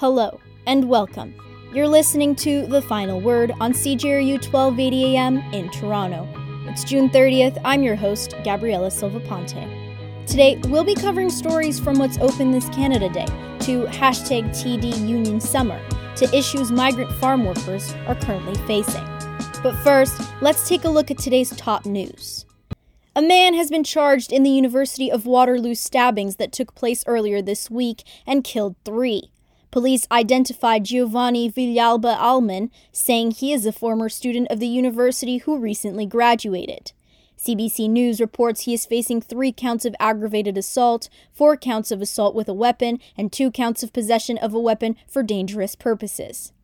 Hello, and welcome. You're listening to The Final Word on CJRU 1280 AM in Toronto. It's June 30th. I'm your host, Gabriela Silva Ponte. Today, we'll be covering stories from what's open this Canada Day to hashtag TD Union Summer to issues migrant farm workers are currently facing. But first, let's take a look at today's top news. A man has been charged in the University of Waterloo stabbings that took place earlier this week and killed three. Police identified Geovanny Villalba Alman, saying he is a former student of the university who recently graduated. CBC News reports he is facing three counts of aggravated assault, four counts of assault with a weapon, and two counts of possession of a weapon for dangerous purposes.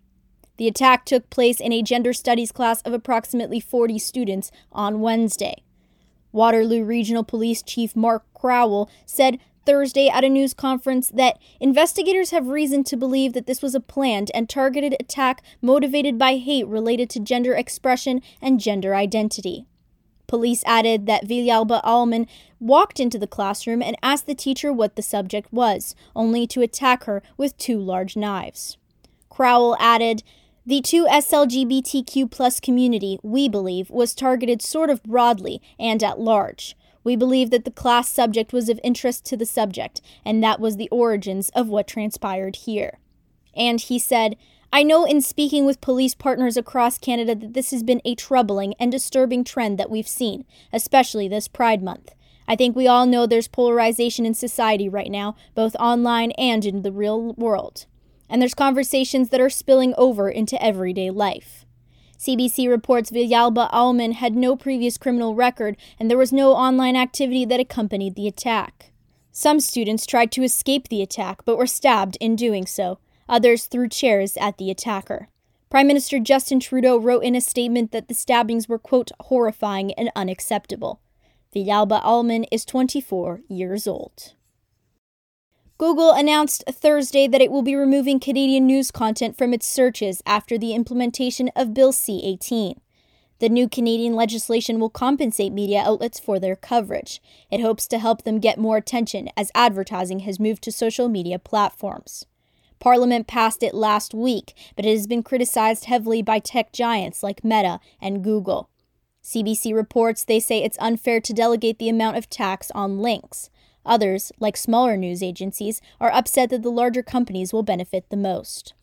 The attack took place in a gender studies class of approximately 40 students on Wednesday. Waterloo Regional Police Chief Mark Crowell said Thursday at a news conference that investigators have reason to believe that this was a planned and targeted attack motivated by hate related to gender expression and gender identity. Police added that Villalba Alman walked into the classroom and asked the teacher what the subject was, only to attack her with two large knives. Crowell added, the 2SLGBTQ plus community, we believe, was targeted sort of broadly and at large. We believe that the class subject was of interest to the subject, and that was the origins of what transpired here. And he said, I know in speaking with police partners across Canada that this has been a troubling and disturbing trend that we've seen, especially this Pride Month. I think we all know there's polarization in society right now, both online and in the real world. And there's conversations that are spilling over into everyday life. CBC reports Villalba Alman had no previous criminal record and there was no online activity that accompanied the attack. Some students tried to escape the attack but were stabbed in doing so. Others threw chairs at the attacker. Prime Minister Justin Trudeau wrote in a statement that the stabbings were, quote, horrifying and unacceptable. Villalba Alman is 24 years old. Google announced Thursday that it will be removing Canadian news content from its searches after the implementation of Bill C 18. The new Canadian legislation will compensate media outlets for their coverage. It hopes to help them get more attention as advertising has moved to social media platforms. Parliament passed it last week, but it has been criticized heavily by tech giants like Meta and Google. CBC reports they say it's unfair to delegate the amount of tax on links. Others, like smaller news agencies, are upset that the larger companies will benefit the most.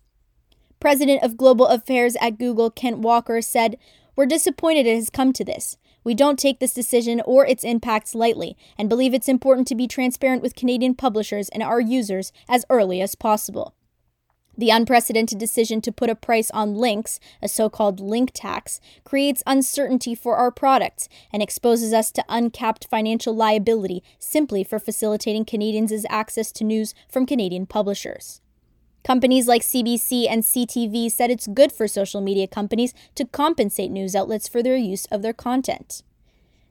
President of Global Affairs at Google, Kent Walker, said, We're disappointed it has come to this. We don't take this decision or its impacts lightly and believe it's important to be transparent with Canadian publishers and our users as early as possible. The unprecedented decision to put a price on links, a so called link tax, creates uncertainty for our products and exposes us to uncapped financial liability simply for facilitating Canadians' access to news from Canadian publishers. Companies like CBC and CTV said it's good for social media companies to compensate news outlets for their use of their content.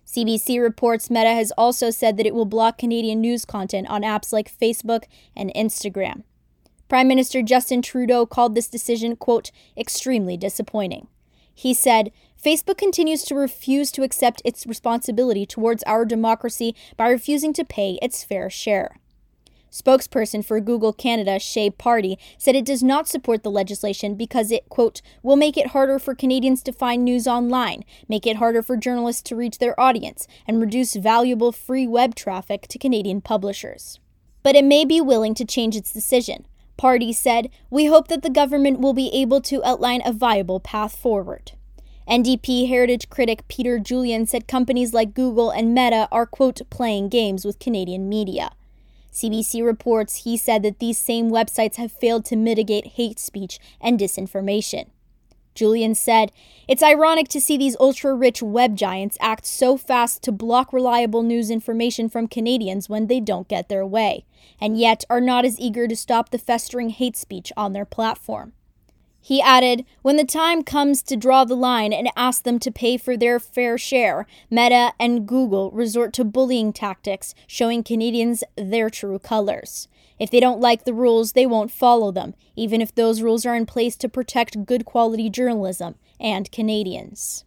CBC reports Meta has also said that it will block Canadian news content on apps like Facebook and Instagram. Prime Minister Justin Trudeau called this decision, quote, extremely disappointing. He said, Facebook continues to refuse to accept its responsibility towards our democracy by refusing to pay its fair share. Spokesperson for Google Canada, Shay Purdy, said it does not support the legislation because it, quote, will make it harder for Canadians to find news online, make it harder for journalists to reach their audience, and reduce valuable free web traffic to Canadian publishers. But it may be willing to change its decision. Purdy said, We hope that the government will be able to outline a viable path forward. NDP heritage critic Peter Julian said companies like Google and Meta are, quote, playing games with Canadian media. CBC reports he said that these same websites have failed to mitigate hate speech and disinformation. Julian said, It's ironic to see these ultra rich web giants act so fast to block reliable news information from Canadians when they don't get their way, and yet are not as eager to stop the festering hate speech on their platform. He added, When the time comes to draw the line and ask them to pay for their fair share, Meta and Google resort to bullying tactics, showing Canadians their true colors. If they don't like the rules, they won't follow them, even if those rules are in place to protect good quality journalism and Canadians.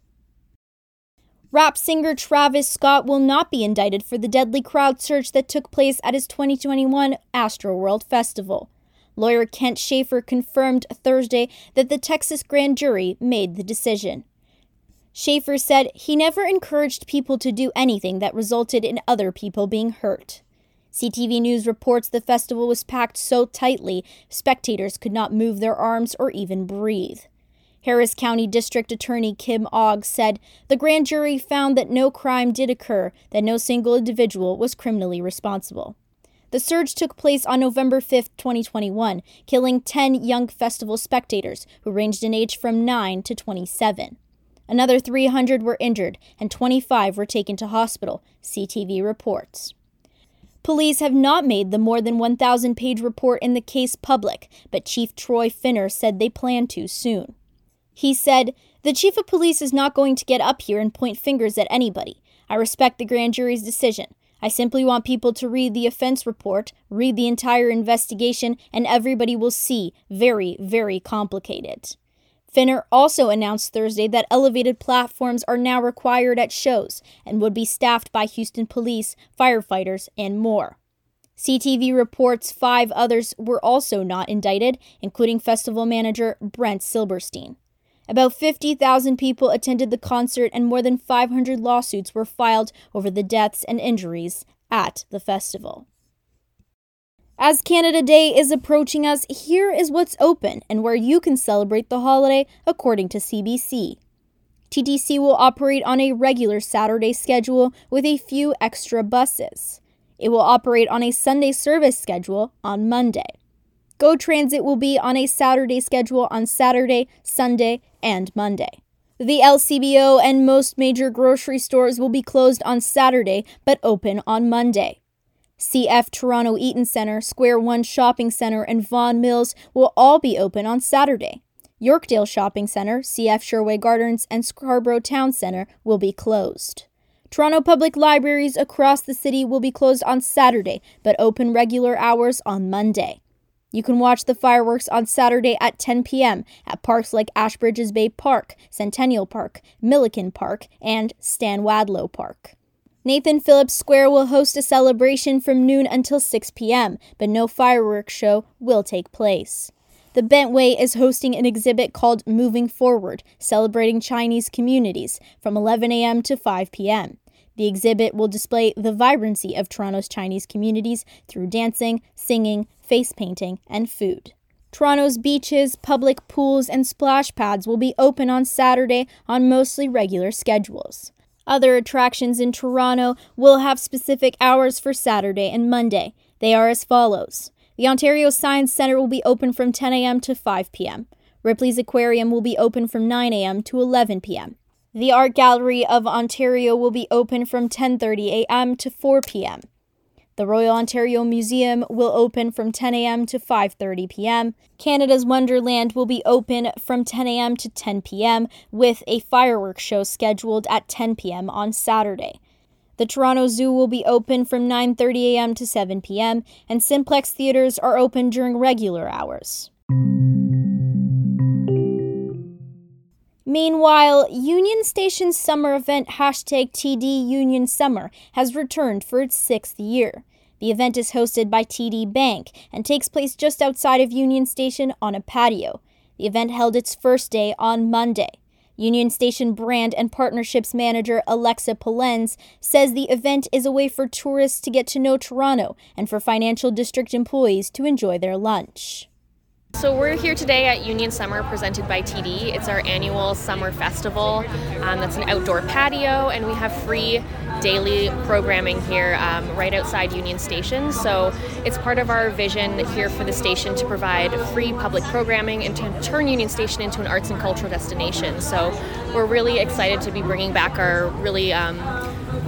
Rap singer Travis Scott will not be indicted for the deadly crowd surge that took place at his 2021 Astroworld Festival. Lawyer Kent Schaffer confirmed Thursday that the Texas grand jury made the decision. Schaffer said he never encouraged people to do anything that resulted in other people being hurt. CTV News reports the festival was packed so tightly spectators could not move their arms or even breathe. Harris County District Attorney Kim Ogg said the grand jury found that no crime did occur, that no single individual was criminally responsible. The surge took place on November 5, 2021, killing 10 young festival spectators who ranged in age from 9 to 27. Another 300 were injured and 25 were taken to hospital, CTV reports. Police have not made the more than 1,000 page report in the case public, but Chief Troy Finner said they plan to soon. He said, The chief of police is not going to get up here and point fingers at anybody. I respect the grand jury's decision. I simply want people to read the offense report, read the entire investigation, and everybody will see very, very complicated. Finner also announced Thursday that elevated platforms are now required at shows and would be staffed by Houston police, firefighters, and more. CTV reports five others were also not indicted, including festival manager Brent Silberstein. About 50,000 people attended the concert, and more than 500 lawsuits were filed over the deaths and injuries at the festival. As Canada Day is approaching us, here is what's open and where you can celebrate the holiday according to CBC. TTC will operate on a regular Saturday schedule with a few extra buses. It will operate on a Sunday service schedule on Monday. Go Transit will be on a Saturday schedule on Saturday, Sunday, and Monday. The LCBO and most major grocery stores will be closed on Saturday but open on Monday. CF Toronto Eaton Centre, Square One Shopping Centre, and Vaughan Mills will all be open on Saturday. Yorkdale Shopping Centre, CF Sherway Gardens, and Scarborough Town Centre will be closed. Toronto Public Libraries across the city will be closed on Saturday, but open regular hours on Monday. You can watch the fireworks on Saturday at 10 p.m. at parks like Ashbridges Bay Park, Centennial Park, Milliken Park, and Stan Wadlow Park. Nathan Phillips Square will host a celebration from noon until 6 p.m., but no fireworks show will take place. The Bentway is hosting an exhibit called Moving Forward, celebrating Chinese communities, from 11 a.m. to 5 p.m. The exhibit will display the vibrancy of Toronto's Chinese communities through dancing, singing, face painting, and food. Toronto's beaches, public pools, and splash pads will be open on Saturday on mostly regular schedules. Other attractions in Toronto will have specific hours for Saturday and Monday. They are as follows The Ontario Science Centre will be open from 10 a.m. to 5 p.m. Ripley's Aquarium will be open from 9 a.m. to 11 p.m. The Art Gallery of Ontario will be open from 10:30 a.m. to 4 p.m. The Royal Ontario Museum will open from 10 a.m. to 5:30 p.m. Canada's Wonderland will be open from 10 a.m. to 10 p.m. with a fireworks show scheduled at 10 p.m. on Saturday. The Toronto Zoo will be open from 9:30 a.m. to 7 p.m. and Cineplex theaters are open during regular hours. Meanwhile, Union Station's summer event hashtag TD Union Summer has returned for its sixth year. The event is hosted by TD Bank and takes place just outside of Union Station on a patio. The event held its first day on Monday. Union Station brand and partnerships manager Alexa Polenz says the event is a way for tourists to get to know Toronto and for financial district employees to enjoy their lunch. So we're here today at Union Summer presented by TD. It's our annual summer festival. Um, that's an outdoor patio, and we have free daily programming here um, right outside Union Station. So it's part of our vision here for the station to provide free public programming and to turn Union Station into an arts and cultural destination. So we're really excited to be bringing back our really um,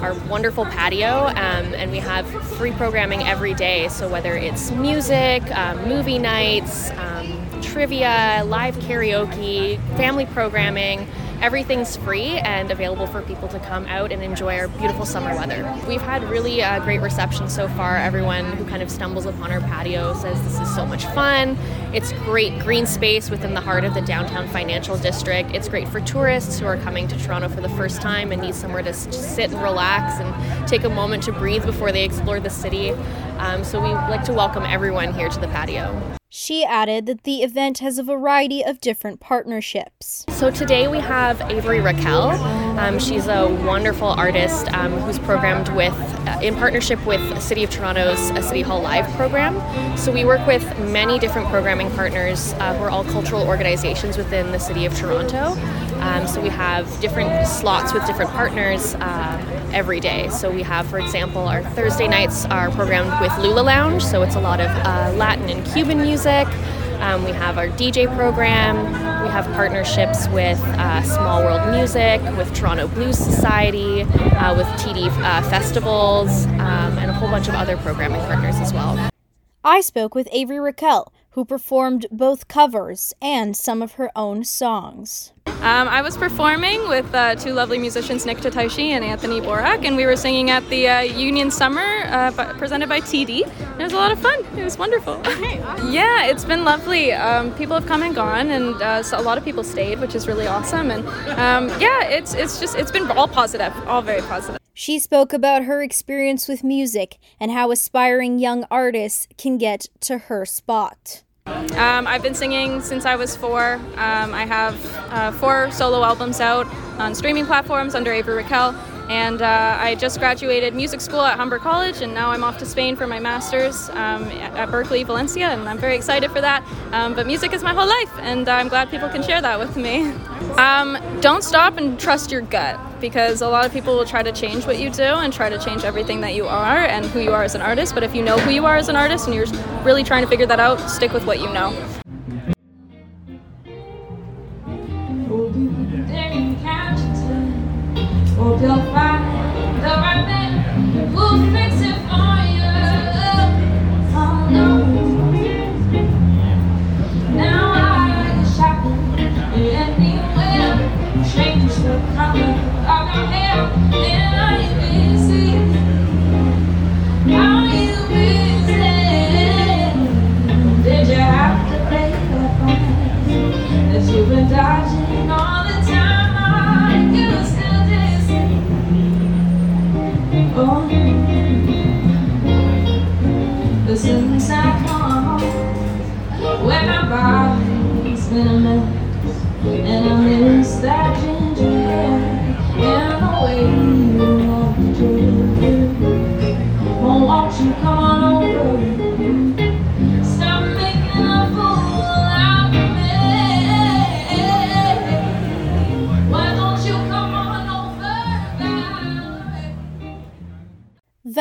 our wonderful patio, um, and we have free programming every day. So whether it's music, um, movie nights, um, trivia, live karaoke, family programming everything's free and available for people to come out and enjoy our beautiful summer weather. We've had really uh, great reception so far. Everyone who kind of stumbles upon our patio says this is so much fun. It's great green space within the heart of the downtown financial district. It's great for tourists who are coming to Toronto for the first time and need somewhere to sit and relax and take a moment to breathe before they explore the city. Um, so we like to welcome everyone here to the patio. She added that the event has a variety of different partnerships. So today we have Avery Raquel. Um, she's a wonderful artist um, who's programmed with, uh, in partnership with City of Toronto's uh, City Hall Live program. So we work with many different programming partners uh, who are all cultural organizations within the City of Toronto. Um, so we have different slots with different partners uh, every day. So we have, for example, our Thursday nights are programmed with Lula Lounge. So it's a lot of uh, Latin and Cuban music. Um, we have our DJ program. We have partnerships with uh, Small World Music, with Toronto Blues Society, uh, with TD uh, festivals, um, and a whole bunch of other programming partners as well. I spoke with Avery Raquel, who performed both covers and some of her own songs. Um, I was performing with uh, two lovely musicians, Nick Tatashi and Anthony Borak, and we were singing at the uh, Union Summer uh, presented by TD. It was a lot of fun. It was wonderful. Okay, awesome. yeah, it's been lovely. Um, people have come and gone, and uh, so a lot of people stayed, which is really awesome. And um, yeah, it's it's just it's been all positive, all very positive. She spoke about her experience with music and how aspiring young artists can get to her spot. Um, I've been singing since I was four. Um, I have uh, four solo albums out on streaming platforms under Avery Raquel. And uh, I just graduated music school at Humber College, and now I'm off to Spain for my master's um, at Berklee, Valencia, and I'm very excited for that. Um, but music is my whole life, and I'm glad people can share that with me. Um, don't stop and trust your gut, because a lot of people will try to change what you do and try to change everything that you are and who you are as an artist. But if you know who you are as an artist and you're really trying to figure that out, stick with what you know. Hope you'll find the right man who'll fix it.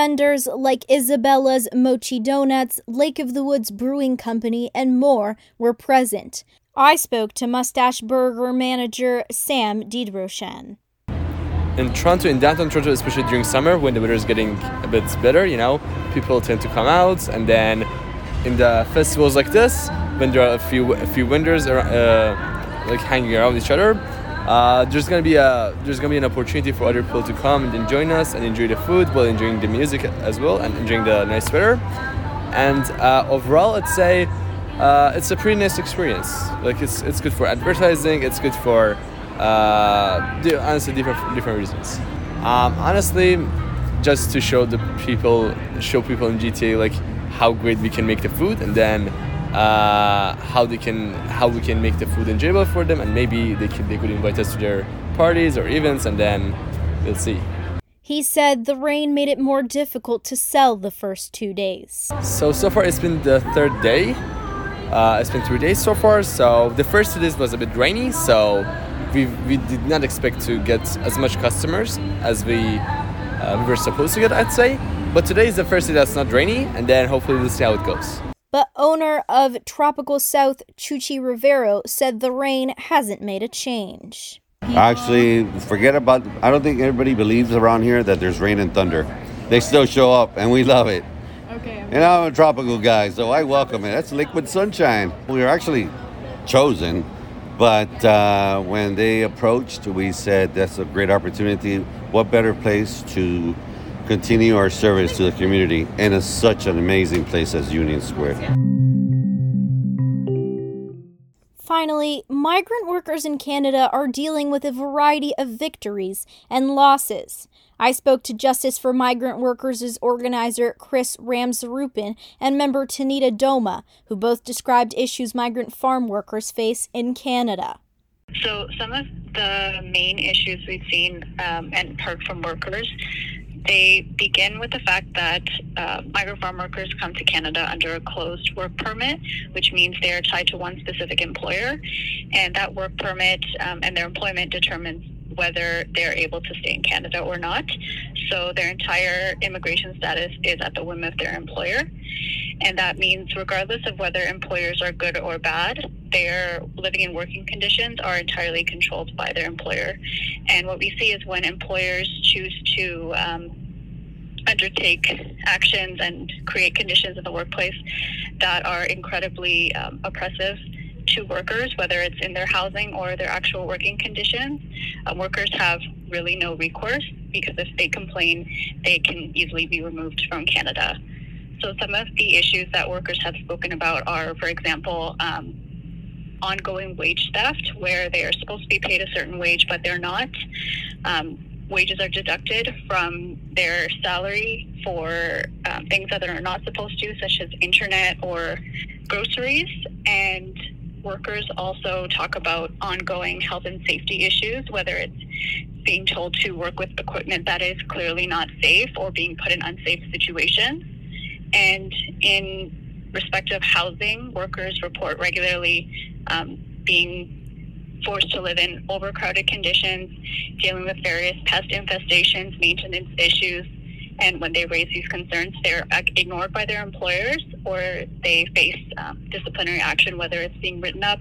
Vendors like Isabella's Mochi Donuts, Lake of the Woods Brewing Company, and more were present. I spoke to Mustache Burger manager Sam Diedroshan. in Toronto, in downtown Toronto, especially during summer when the weather is getting a bit better, you know, people tend to come out, and then in the festivals like this, when there are a few a few vendors uh, like hanging around each other, uh, there's gonna be a there's gonna be an opportunity for other people to come and join us and enjoy the food while enjoying the music as well and enjoying the nice weather. And uh, overall, I'd say uh, it's a pretty nice experience. Like it's it's good for advertising. It's good for uh, honestly different different reasons. Um, honestly, just to show the people, show people in GTA like how great we can make the food, and then uh, how they can how we can make the food enjoyable for them, and maybe they could they could invite us to their parties or events, and then we'll see. He said the rain made it more difficult to sell the first two days. So so far it's been the third day. Uh, it's been three days so far. So the first two days was a bit rainy, so we we did not expect to get as much customers as we uh, we were supposed to get, I'd say. But today is the first day that's not rainy, and then hopefully we'll see how it goes. But owner of Tropical South, Chuchi Rivero, said the rain hasn't made a change. Actually, forget about. I don't think everybody believes around here that there's rain and thunder. They still show up, and we love it. Okay. And I'm a tropical guy, so I welcome it. That's liquid sunshine. We were actually chosen, but uh, when they approached, we said that's a great opportunity. What better place to continue our service to the community? And it's such an amazing place as Union Square. Finally, migrant workers in Canada are dealing with a variety of victories and losses. I spoke to Justice for Migrant Workers' organizer Chris Ramsarupin and member Tanita Doma, who both described issues migrant farm workers face in Canada. So, some of the main issues we've seen um, and heard from workers they begin with the fact that uh, migrant farm workers come to Canada under a closed work permit, which means they are tied to one specific employer, and that work permit um, and their employment determines whether they're able to stay in Canada or not. So their entire immigration status is at the whim of their employer. And that means, regardless of whether employers are good or bad, their living and working conditions are entirely controlled by their employer. And what we see is when employers choose to um, undertake actions and create conditions in the workplace that are incredibly um, oppressive to workers, whether it's in their housing or their actual working conditions. Um, workers have really no recourse because if they complain, they can easily be removed from Canada. So, some of the issues that workers have spoken about are, for example, um, ongoing wage theft, where they are supposed to be paid a certain wage, but they're not. Um, wages are deducted from their salary for um, things that they are not supposed to, such as internet or groceries. And workers also talk about ongoing health and safety issues, whether it's being told to work with equipment that is clearly not safe or being put in unsafe situations. And in respect of housing, workers report regularly um, being forced to live in overcrowded conditions, dealing with various pest infestations, maintenance issues, and when they raise these concerns, they're ignored by their employers or they face um, disciplinary action, whether it's being written up,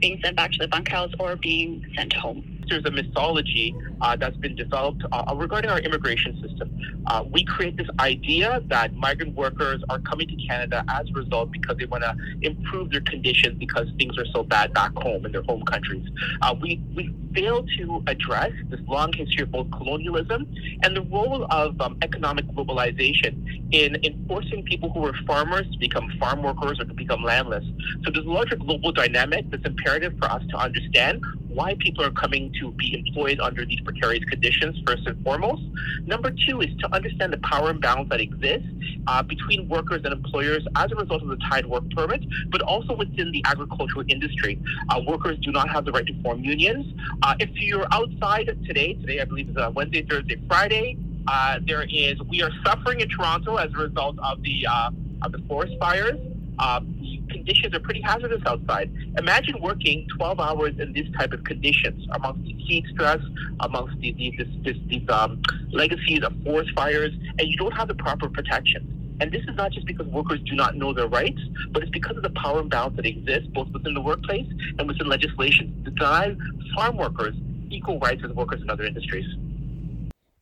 being sent back to the bunkhouse, or being sent home there's a mythology uh, that's been developed uh, regarding our immigration system. Uh, we create this idea that migrant workers are coming to Canada as a result because they want to improve their conditions because things are so bad back home in their home countries. Uh, we, we fail to address this long history of both colonialism and the role of um, economic globalization in, in forcing people who were farmers to become farm workers or to become landless. So there's a larger global dynamic that's imperative for us to understand why people are coming to be employed under these precarious conditions, first and foremost. Number two is to understand the power imbalance that exists uh, between workers and employers as a result of the tied work permit, but also within the agricultural industry. Uh, workers do not have the right to form unions. Uh, if you're outside today, today I believe is uh, Wednesday, Thursday, Friday, uh, there is we are suffering in Toronto as a result of the uh, of the forest fires. Um, conditions are pretty hazardous outside. Imagine working 12 hours in these type of conditions amongst the heat stress, amongst the, the, this, this, these um, legacies of forest fires, and you don't have the proper protection. And this is not just because workers do not know their rights, but it's because of the power imbalance that exists both within the workplace and within legislation to deny farm workers equal rights as workers in other industries.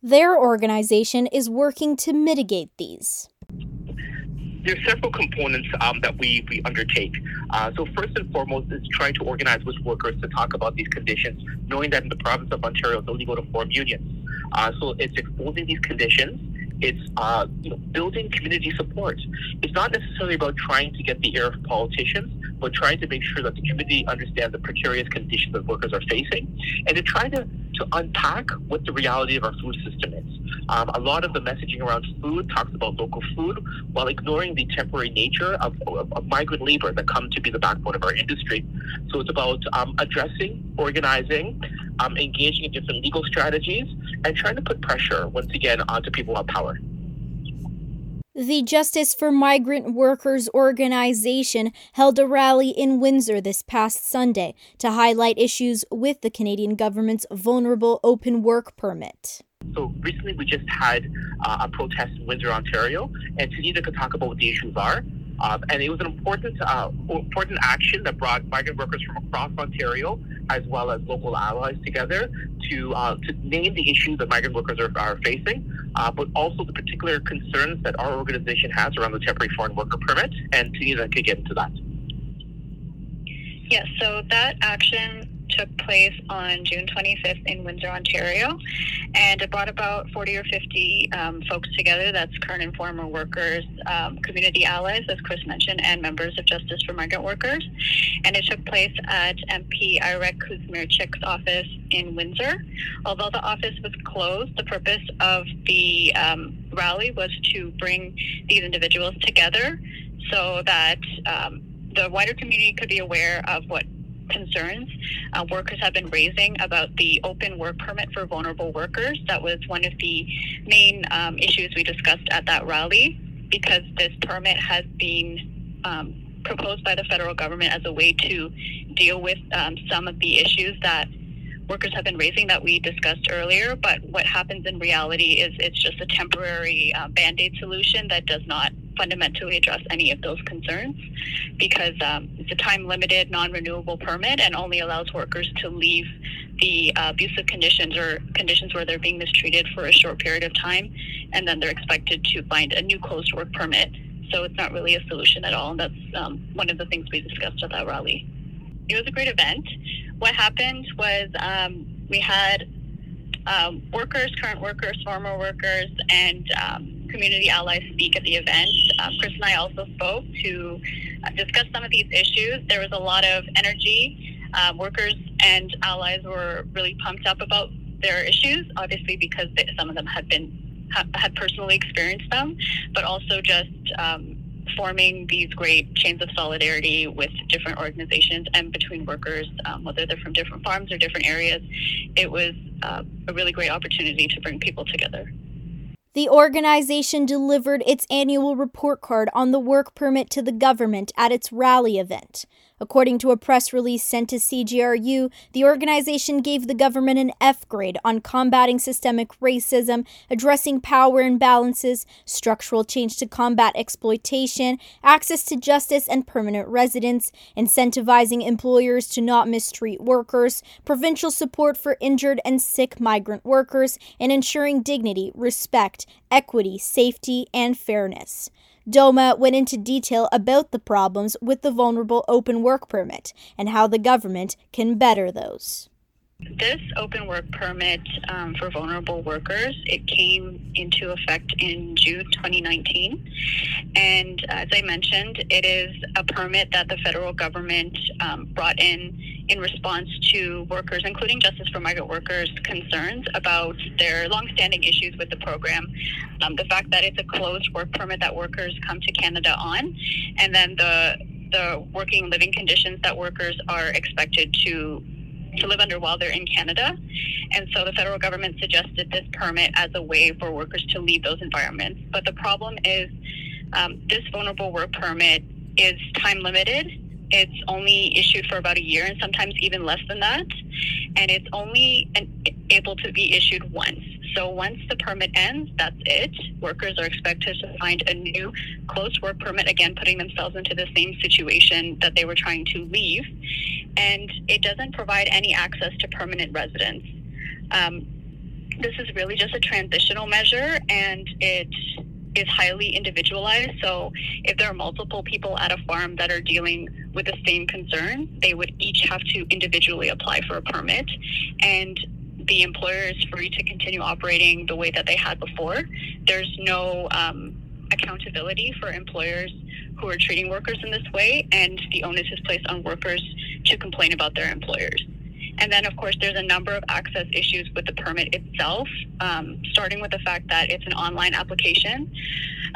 Their organization is working to mitigate these there's several components um, that we, we undertake. Uh, so first and foremost is trying to organize with workers to talk about these conditions, knowing that in the province of Ontario it's illegal to form unions. Uh, so it's exposing these conditions. It's uh, you know, building community support. It's not necessarily about trying to get the ear of politicians, but trying to make sure that the community understands the precarious conditions that workers are facing, and to try to, to unpack what the reality of our food system is. Um, a lot of the messaging around food talks about local food while ignoring the temporary nature of, of, of migrant labor that come to be the backbone of our industry. So it's about um, addressing, organizing, um, engaging in different legal strategies, and trying to put pressure, once again, onto people have power. The Justice for Migrant Workers organization held a rally in Windsor this past Sunday to highlight issues with the Canadian government's vulnerable open work permit. So recently we just had uh, a protest in Windsor, Ontario, and Tanita could talk about what the issues are. Um, and it was an important uh, important action that brought migrant workers from across Ontario as well as local allies together to uh, to name the issues that migrant workers are, are facing, uh, but also the particular concerns that our organization has around the temporary foreign worker permit. And Tanita could get into that. Yes, so that action took place on June 25th in Windsor, Ontario, and it brought about 40 or 50 um, folks together. That's current and former workers, um, community allies, as Chris mentioned, and members of Justice for Migrant Workers. And it took place at MP Irek Kusmierczyk's office in Windsor. Although the office was closed, the purpose of the um, rally was to bring these individuals together so that um, the wider community could be aware of what concerns uh, workers have been raising about the open work permit for vulnerable workers. That was one of the main um, issues we discussed at that rally because this permit has been um, proposed by the federal government as a way to deal with um, some of the issues that workers have been raising that we discussed earlier. But what happens in reality is it's just a temporary uh, band aid solution that does not fundamentally address any of those concerns because um, it's a time limited, non renewable permit and only allows workers to leave the uh, abusive conditions or conditions where they're being mistreated for a short period of time and then they're expected to find a new closed work permit. So it's not really a solution at all. And that's um, one of the things we discussed at that rally. It was a great event. What happened was um, we had um, workers, current workers, former workers, and um, community allies speak at the event. Um, Chris and I also spoke to uh, discuss some of these issues. There was a lot of energy. Uh, workers and allies were really pumped up about their issues, obviously because they, some of them had been had personally experienced them, but also just um, forming these great chains of solidarity with different organizations and between workers, um, whether they're from different farms or different areas. It was uh, a really great opportunity to bring people together. The organization delivered its annual report card on the work permit to the government at its rally event. According to a press release sent to CJRU, the organization gave the government an F grade on combating systemic racism, addressing power imbalances, structural change to combat exploitation, access to justice and permanent residence, incentivizing employers to not mistreat workers, provincial support for injured and sick migrant workers, and ensuring dignity, respect, equity, safety, and fairness. DOMA went into detail about the problems with the vulnerable open work permit and how the government can better those. This open work permit um, for vulnerable workers, it came into effect in June 2019. And as I mentioned, it is a permit that the federal government um, brought in in response to workers, including Justice for Migrant Workers, concerns about their longstanding issues with the program. Um, the fact that it's a closed work permit that workers come to Canada on, and then the the working living conditions that workers are expected to to live under while they're in Canada. And so the federal government suggested this permit as a way for workers to leave those environments. But the problem is um, this vulnerable work permit is time limited. It's only issued for about a year and sometimes even less than that. And it's only an, able to be issued once. So once the permit ends, that's it. Workers are expected to find a new closed work permit, again, putting themselves into the same situation that they were trying to leave. And it doesn't provide any access to permanent residence. Um, this is really just a transitional measure and it is highly individualized. So if there are multiple people at a farm that are dealing with the same concern, they would each have to individually apply for a permit. And the employer is free to continue operating the way that they had before. There's no um, accountability for employers who are treating workers in this way, and the onus is placed on workers to complain about their employers. And then, of course, there's a number of access issues with the permit itself, um, starting with the fact that it's an online application.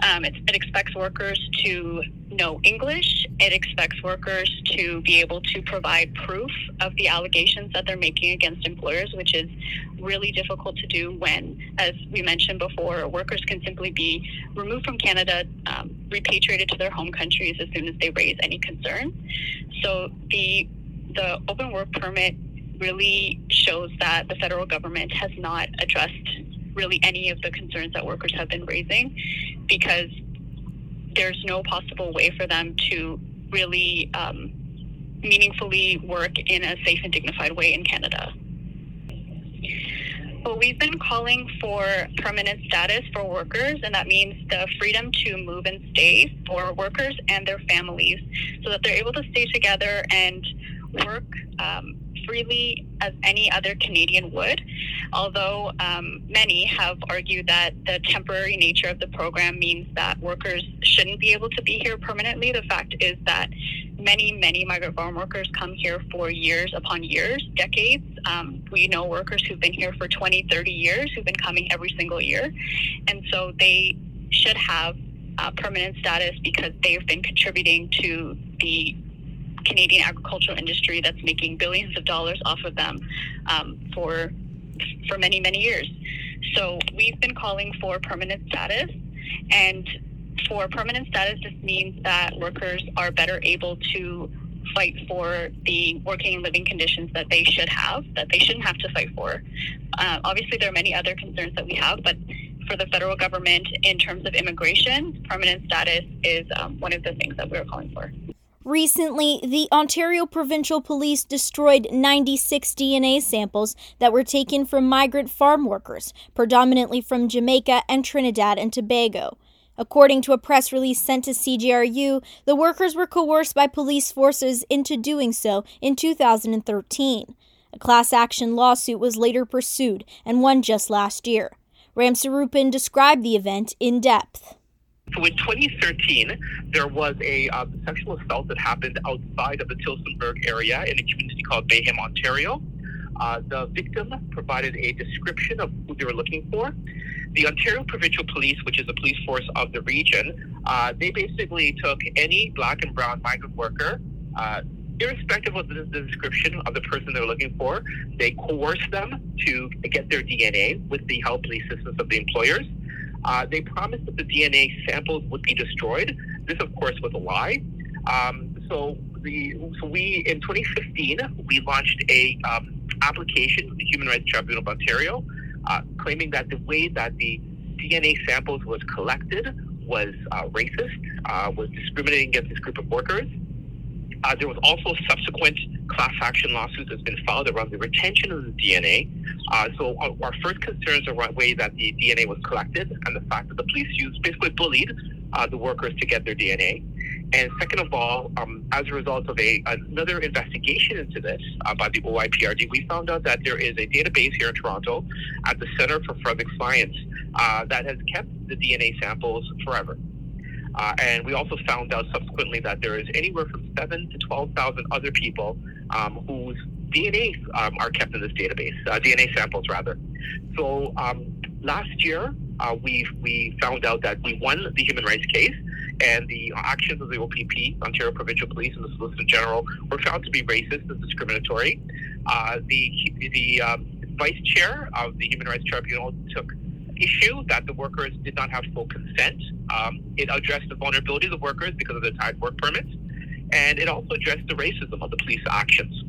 Um, it, it expects workers to know English. It expects workers to be able to provide proof of the allegations that they're making against employers, which is really difficult to do when, as we mentioned before, workers can simply be removed from Canada, um, repatriated to their home countries as soon as they raise any concern. So the the open work permit really shows that the federal government has not addressed really any of the concerns that workers have been raising because there's no possible way for them to really um, meaningfully work in a safe and dignified way in Canada. Well, we've been calling for permanent status for workers, and that means the freedom to move and stay for workers and their families so that they're able to stay together and work um, freely as any other Canadian would, although um, many have argued that the temporary nature of the program means that workers shouldn't be able to be here permanently. The fact is that many, many migrant farm workers come here for years upon years, decades. Um, we know workers who've been here for 20, 30 years who've been coming every single year. And so they should have uh, permanent status because they've been contributing to the Canadian agricultural industry that's making billions of dollars off of them um, for for many many years. So we've been calling for permanent status, and for permanent status, this means that workers are better able to fight for the working and living conditions that they should have, that they shouldn't have to fight for. Uh, obviously, there are many other concerns that we have, but for the federal government, in terms of immigration, permanent status is um, one of the things that we're calling for. Recently, the Ontario Provincial Police destroyed 96 DNA samples that were taken from migrant farm workers, predominantly from Jamaica and Trinidad and Tobago. According to a press release sent to CJRU, the workers were coerced by police forces into doing so in 2013. A class action lawsuit was later pursued and won just last year. Ramsarupin described the event in depth. So in 2013, there was a um, sexual assault that happened outside of the Tillsonburg area in a community called Bayham, Ontario. Uh, the victim provided a description of who they were looking for. The Ontario Provincial Police, which is the police force of the region, uh, they basically took any black and brown migrant worker, uh, irrespective of the, the description of the person they were looking for, they coerced them to get their DNA with the help and assistance of the employers. Uh, they promised that the DNA samples would be destroyed. This, of course, was a lie. Um, so, the, so we in 2015 we launched a um, application with the Human Rights Tribunal of Ontario, uh, claiming that the way that the DNA samples was collected was uh, racist, uh, was discriminating against this group of workers. Uh, there was also subsequent class action lawsuits that's been filed around the retention of the DNA. Uh, so our, our, first concerns are the way that the DNA was collected and the fact that the police used basically bullied uh, the workers to get their DNA. And second of all, um, as a result of a another investigation into this uh, by the OIPRD, we found out that there is a database here in Toronto at the Center for Forensic Science uh, that has kept the DNA samples forever. Uh, and we also found out subsequently that there is anywhere from seven to 12,000 other people um, whose DNA um, are kept in this database, uh, DNA samples rather. So um, last year, uh, we we found out that we won the human rights case, and the actions of the OPP, Ontario Provincial Police, and the Solicitor General were found to be racist and discriminatory. Uh, the the um, vice chair of the Human Rights Tribunal took issue that the workers did not have full consent. Um, it addressed the vulnerability of the workers because of the tied work permits, and it also addressed the racism of the police actions.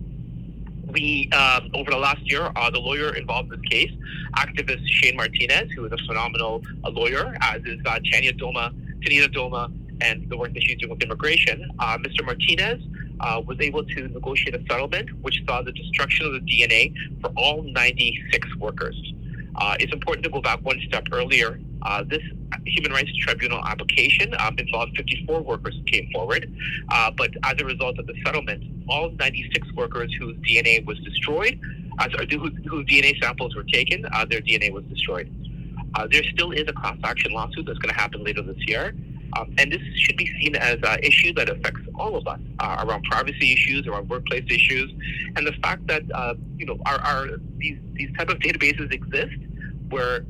We, um, over the last year, uh, the lawyer involved in this case, activist Shane Martinez, who is a phenomenal uh, lawyer, as is uh, Tanya Doma, Tanita Doma, and the work that she's doing with immigration. Uh, Mr. Martinez uh, was able to negotiate a settlement which saw the destruction of the DNA for all 96 workers. Uh, it's important to go back one step earlier. This Human Rights Tribunal application um, involved 54 workers who came forward, but as a result of the settlement, all 96 workers whose DNA was destroyed, uh, sorry, whose, DNA samples were taken, uh, their DNA was destroyed. Uh, there still is a class action lawsuit that's going to happen later this year. Um, and this should be seen as an issue that affects all of us uh, around privacy issues, around workplace issues, and the fact that uh, you know our, our these these type of databases exist where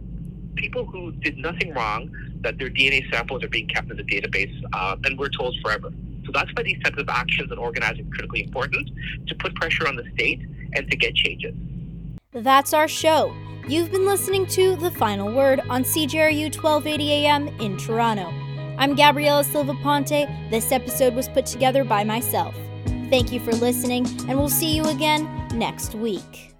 people who did nothing wrong that their DNA samples are being kept in the database, uh, and we're told forever. So that's why these types of actions and organizing are critically important to put pressure on the state and to get changes. That's our show. You've been listening to The Final Word on CJRU 1280 AM in Toronto. I'm Gabriela Silva Ponte. This episode was put together by myself. Thank you for listening, and we'll see you again next week.